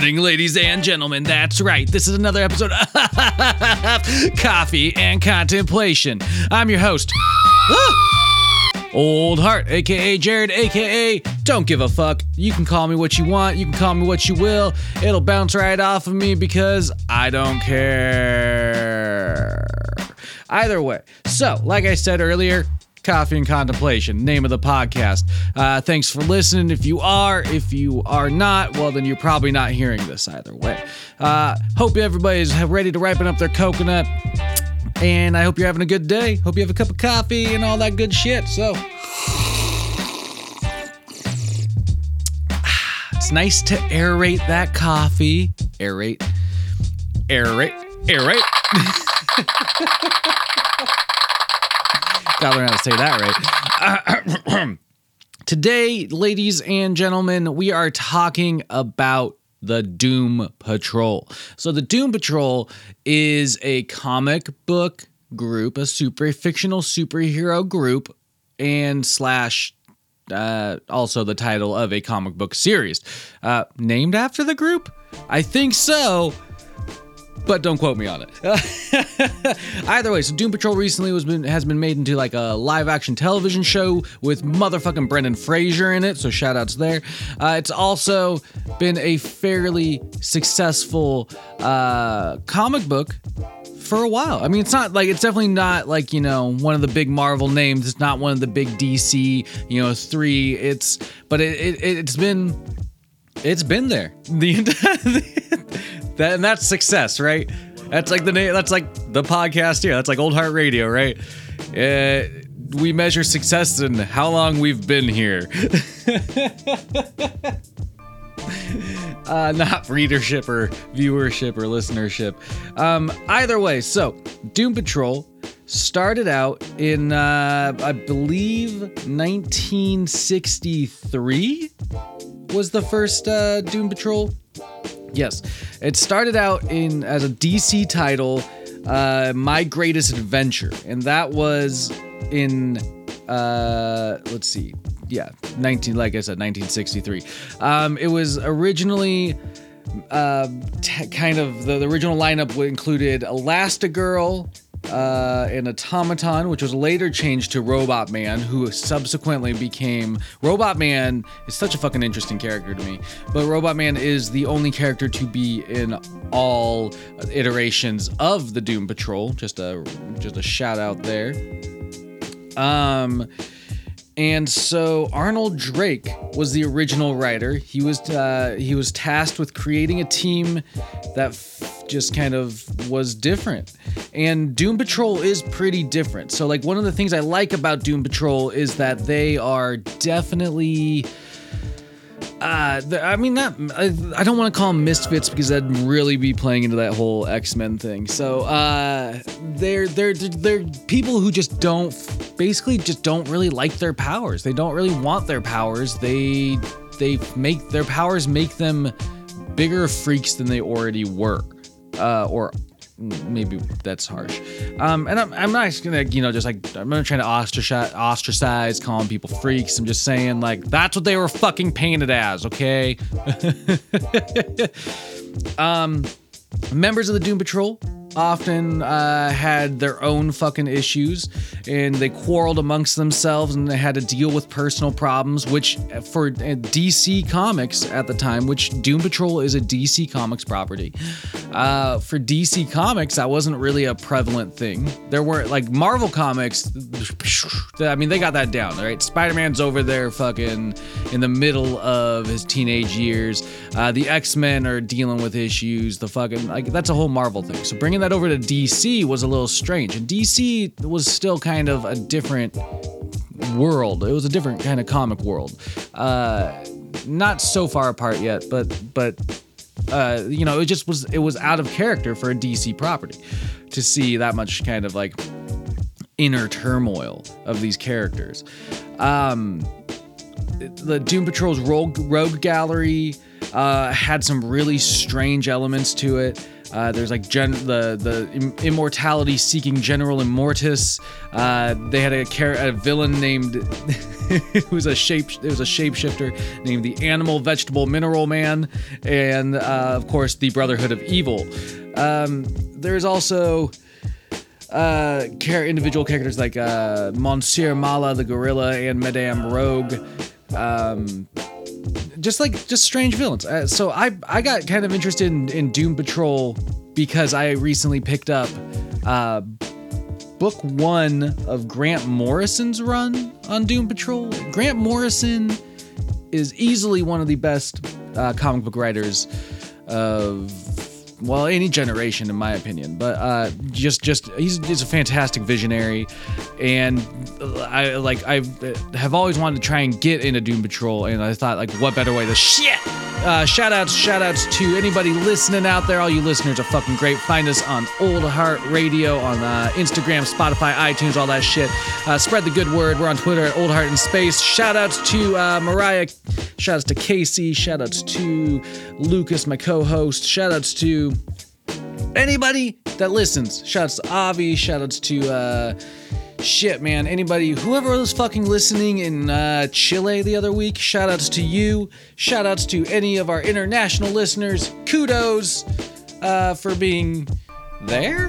Morning, ladies and gentlemen. That's right. This is another episode of Coffee and Contemplation. I'm your host, Old Heart, aka Jared, aka Don't Give a Fuck. You can call me what you want, you can call me what you will. It'll bounce right off of me because I don't care. Either way. So, like I said earlier, Coffee and Contemplation, name of the podcast. Uh, thanks for listening. If you are, if you are not, well, then you're probably not hearing this either way. Uh, hope everybody's ready to ripen up their coconut. And I hope you're having a good day. Hope you have a cup of coffee and all that good shit. So, it's nice to aerate that coffee. Aerate. Aerate. Aerate. Gotta learn how to say that right. Today, ladies and gentlemen, we are talking about the Doom Patrol. So, the Doom Patrol is a comic book group, a super fictional superhero group, and slash uh, also the title of a comic book series. Uh, named after the group? I think so but don't quote me on it. Either way, so Doom Patrol recently was been, has been made into like a live action television show with motherfucking Brendan Fraser in it. So shout outs there. Uh, it's also been a fairly successful uh, comic book for a while. I mean, it's not like it's definitely not like you know one of the big Marvel names. It's not one of the big DC you know three. It's but it, it it's been it's been there the that and that's success, right? That's like the name. That's like the podcast here. That's like Old Heart Radio, right? Uh, we measure success in how long we've been here. uh, not readership or viewership or listenership. Um, either way, so Doom Patrol started out in, uh, I believe, 1963 was the first uh, Doom Patrol. Yes, it started out in as a DC title, uh, My Greatest Adventure, and that was in uh, let's see, yeah, 19, like I said, 1963. Um, it was originally uh, t- kind of the, the original lineup included Elastigirl, uh, an automaton, which was later changed to Robot Man, who subsequently became Robot Man. Is such a fucking interesting character to me, but Robot Man is the only character to be in all iterations of the Doom Patrol. Just a just a shout out there. Um. And so Arnold Drake was the original writer. He was uh, he was tasked with creating a team that just kind of was different. And Doom Patrol is pretty different. So like one of the things I like about Doom Patrol is that they are definitely uh, I mean, not. I, don't want to call them misfits because that'd really be playing into that whole X Men thing. So, uh, they're they're they're people who just don't, basically, just don't really like their powers. They don't really want their powers. They they make their powers make them bigger freaks than they already were, uh, or maybe that's harsh. Um, and I'm, I'm not gonna, you know, just like I'm not trying to ostracize, ostracize, calling people freaks. I'm just saying like that's what they were fucking painted as, okay? um, members of the Doom Patrol often uh, had their own fucking issues and they quarreled amongst themselves and they had to deal with personal problems which for uh, dc comics at the time which doom patrol is a dc comics property. Uh, for dc comics that wasn't really a prevalent thing. There weren't like marvel comics i mean they got that down right? Spider-man's over there fucking in the middle of his teenage years. Uh, the x-men are dealing with issues the fucking like that's a whole marvel thing. So bringing that over to DC was a little strange. And DC was still kind of a different world. It was a different kind of comic world. Uh, not so far apart yet, but but uh, you know, it just was it was out of character for a DC property to see that much kind of like inner turmoil of these characters. Um, the Doom Patrol's Rogue, Rogue Gallery uh, had some really strange elements to it. Uh, there's like gen- the the immortality seeking General Immortus. Uh, they had a, char- a villain named it was a shape it was a shapeshifter named the Animal Vegetable Mineral Man, and uh, of course the Brotherhood of Evil. Um, there's also uh, individual characters like uh, Monsieur Mallah the Gorilla and Madame Rogue. Um, just like just strange villains. Uh, so I I got kind of interested in, in Doom Patrol because I recently picked up uh, book one of Grant Morrison's run on Doom Patrol. Grant Morrison is easily one of the best uh, comic book writers of well any generation in my opinion but uh just just he's, he's a fantastic visionary and i like i have always wanted to try and get into doom patrol and i thought like what better way to shit uh, shout outs, shout outs to anybody listening out there. All you listeners are fucking great. Find us on Old Heart Radio, on uh, Instagram, Spotify, iTunes, all that shit. Uh, spread the good word. We're on Twitter at Old Heart in Space. Shout outs to uh, Mariah. Shout outs to Casey. Shout outs to Lucas, my co host. Shout outs to anybody that listens. Shout outs to Avi. Shout outs to. Uh, shit, man. Anybody, whoever was fucking listening in uh, Chile the other week, shout outs to you. Shout outs to any of our international listeners. Kudos uh, for being there.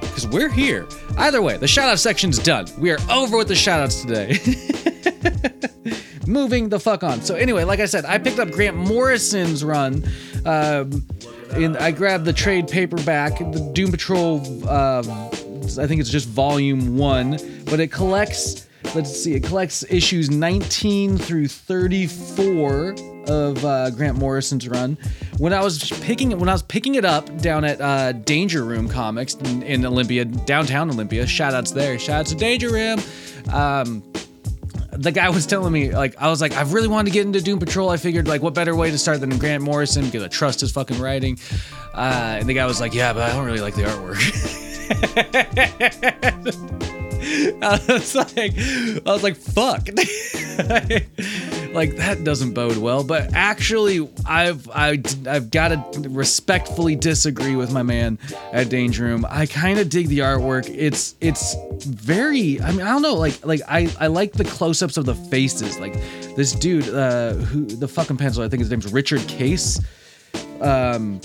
Because we're here. Either way, the shout out section's done. We are over with the shout outs today. Moving the fuck on. So, anyway, like I said, I picked up Grant Morrison's run. Um, and I grabbed the trade paperback, the Doom Patrol uh, I think it's just volume one, but it collects. Let's see, it collects issues 19 through 34 of uh, Grant Morrison's run. When I was picking it, when I was picking it up down at uh, Danger Room Comics in, in, Olympia, downtown Olympia, shout outs there, shout outs to Danger Room. Um, the guy was telling me like I was like I really wanted to get into Doom Patrol. I figured like what better way to start than Grant Morrison because I trust his fucking writing. Uh, and the guy was like, yeah, but I don't really like the artwork. I was like, I was like, fuck, like that doesn't bode well. But actually, I've I, I've got to respectfully disagree with my man at Danger Room. I kind of dig the artwork. It's it's very. I mean, I don't know. Like like I I like the close-ups of the faces. Like this dude, uh, who the fucking pencil. I think his name's Richard Case. Um,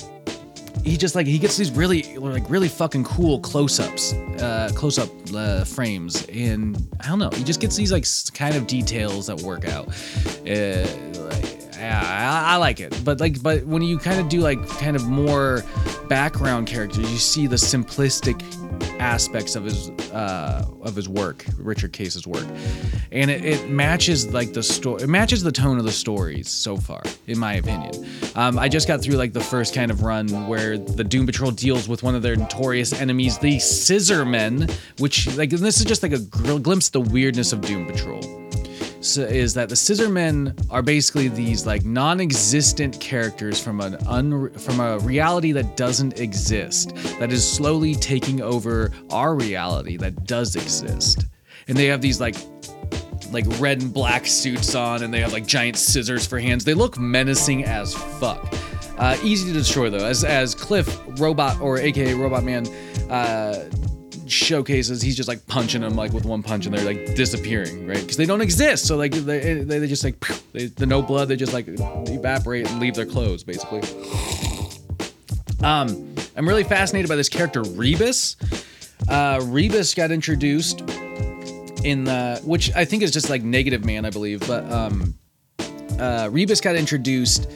he just like he gets these really like really fucking cool close-ups uh close-up uh, frames. And i don't know he just gets these like kind of details that work out. Uh, like, yeah, I, I, like it but like but when you kind of do like kind of more background characters you see the simplistic aspects of his uh, of his work, Richard Case's work, and it, it matches like the story. It matches the tone of the stories so far, in my opinion. Um, I just got through like the first kind of run where the Doom Patrol deals with one of their notorious enemies, the Scissormen, which like this is just like a glimpse of the weirdness of Doom Patrol is that the Scissormen are basically these like non-existent characters from an un, from a reality that doesn't exist that is slowly taking over our reality that does exist. And they have these like like red and black suits on and they have like giant scissors for hands. They look menacing as fuck. Uh, easy to destroy though. As as cliff robot or aka robot man uh, showcases, he's just like punching them like with one punch and they're like disappearing, right? Because they don't exist. So like they, they, they just like they, the no blood, they just like evaporate and leave their clothes basically. Um, I'm really fascinated by this character Rebus. Uh, Rebus got introduced in the which I think is just like Negative Man, I believe, but um, uh, Rebus got introduced.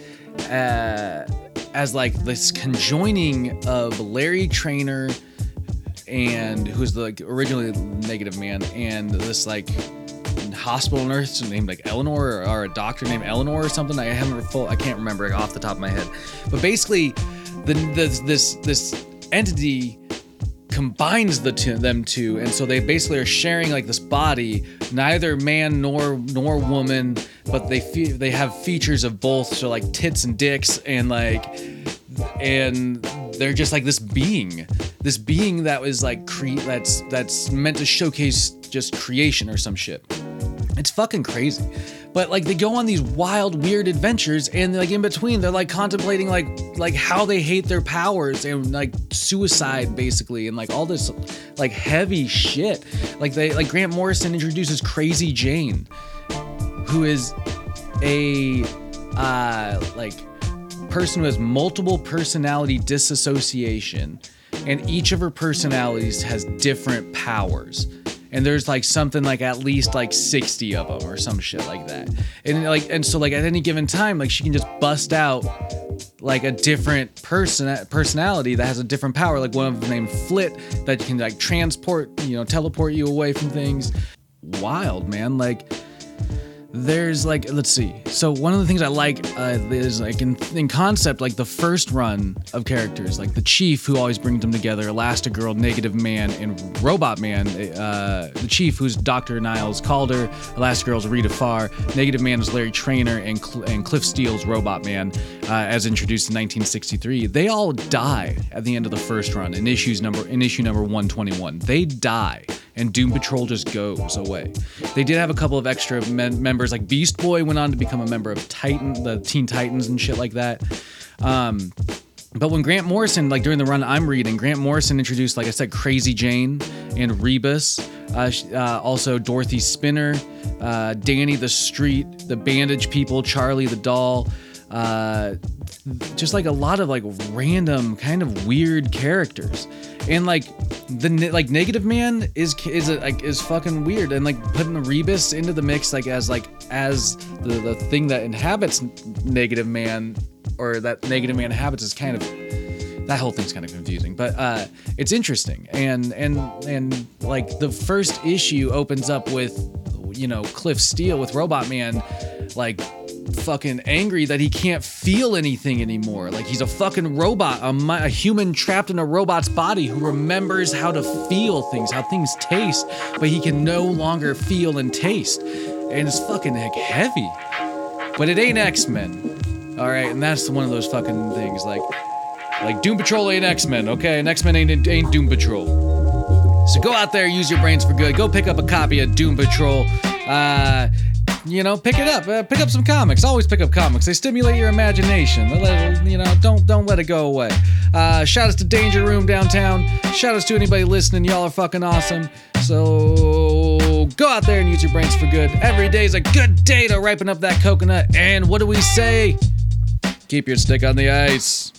Uh, as like this conjoining of Larry Trainor, and who's the like originally negative man and this like hospital nurse named like Eleanor or, or, a doctor named Eleanor or something. I haven't full I can't remember off the top of my head. But basically the, the this this entity combines the two, them two, and so they basically are sharing like this body, neither man nor nor woman, but they fe- they have features of both, so like tits and dicks, and like, and they're just like this being, this being that was like cre- that's that's meant to showcase just creation or some shit. It's fucking crazy. But like they go on these wild, weird adventures, and like in between, they're like contemplating like like how they hate their powers and like suicide basically, and like all this like heavy shit. Like they like Grant Morrison introduces Crazy Jane, who is a uh like person who has multiple personality disassociation, and each of her personalities has different powers. And there's like something like at least like 60 of them or some shit like that. And like and so like at any given time like she can just bust out like a different person personality that has a different power. Like one of them named flit that can like transport you know teleport you away from things. Wild man. Like there's like let's see. So one of the things i like uh, is like in, in concept like the first run of characters like the chief who always brings them together elastigirl negative man and robot man uh, the chief who's dr niles calder elastigirl's rita farr negative man is larry trainor and, Cl- and cliff steele's robot man uh, as introduced in 1963 they all die at the end of the first run in issues number in issue number 121 they die and Doom Patrol just goes away. They did have a couple of extra men- members, like Beast Boy went on to become a member of Titan, the Teen Titans, and shit like that. Um, but when Grant Morrison, like during the run I'm reading, Grant Morrison introduced, like I said, Crazy Jane and Rebus, uh, uh, also Dorothy Spinner, uh, Danny the Street, the Bandage People, Charlie the Doll. Just like a lot of like random kind of weird characters. And like the like negative man is is a, like is fucking weird. And like putting the rebus into the mix like as like as the the thing that inhabits negative man or that negative man inhabits is kind of that whole thing's kind of confusing. But uh it's interesting. And and and like the first issue opens up with you know cliff steele with robot man like fucking angry that he can't feel anything anymore. Like he's a fucking robot, a, a, human trapped in a robot's body who remembers how to feel things, how things taste, but he can no longer feel and taste. And it's fucking like heavy. But it ain't X Men. All right, and that's one of those fucking things. Like, like Doom Patrol ain't X Men, okay? And X Men ain't ain't Doom Patrol. So go out there, use your brains for good. Go pick up a copy of Doom Patrol. Uh, you know, pick it up. Uh, pick up some comics. Always pick up comics. They stimulate your imagination. You know, don't don't let it go away. Uh, shout outs to Danger Room downtown. Shout outs to anybody listening. Y'all are fucking awesome. So go out there and use your brains for good. Every day is a good day to ripen up that coconut. And what do we say? Keep your stick on the ice.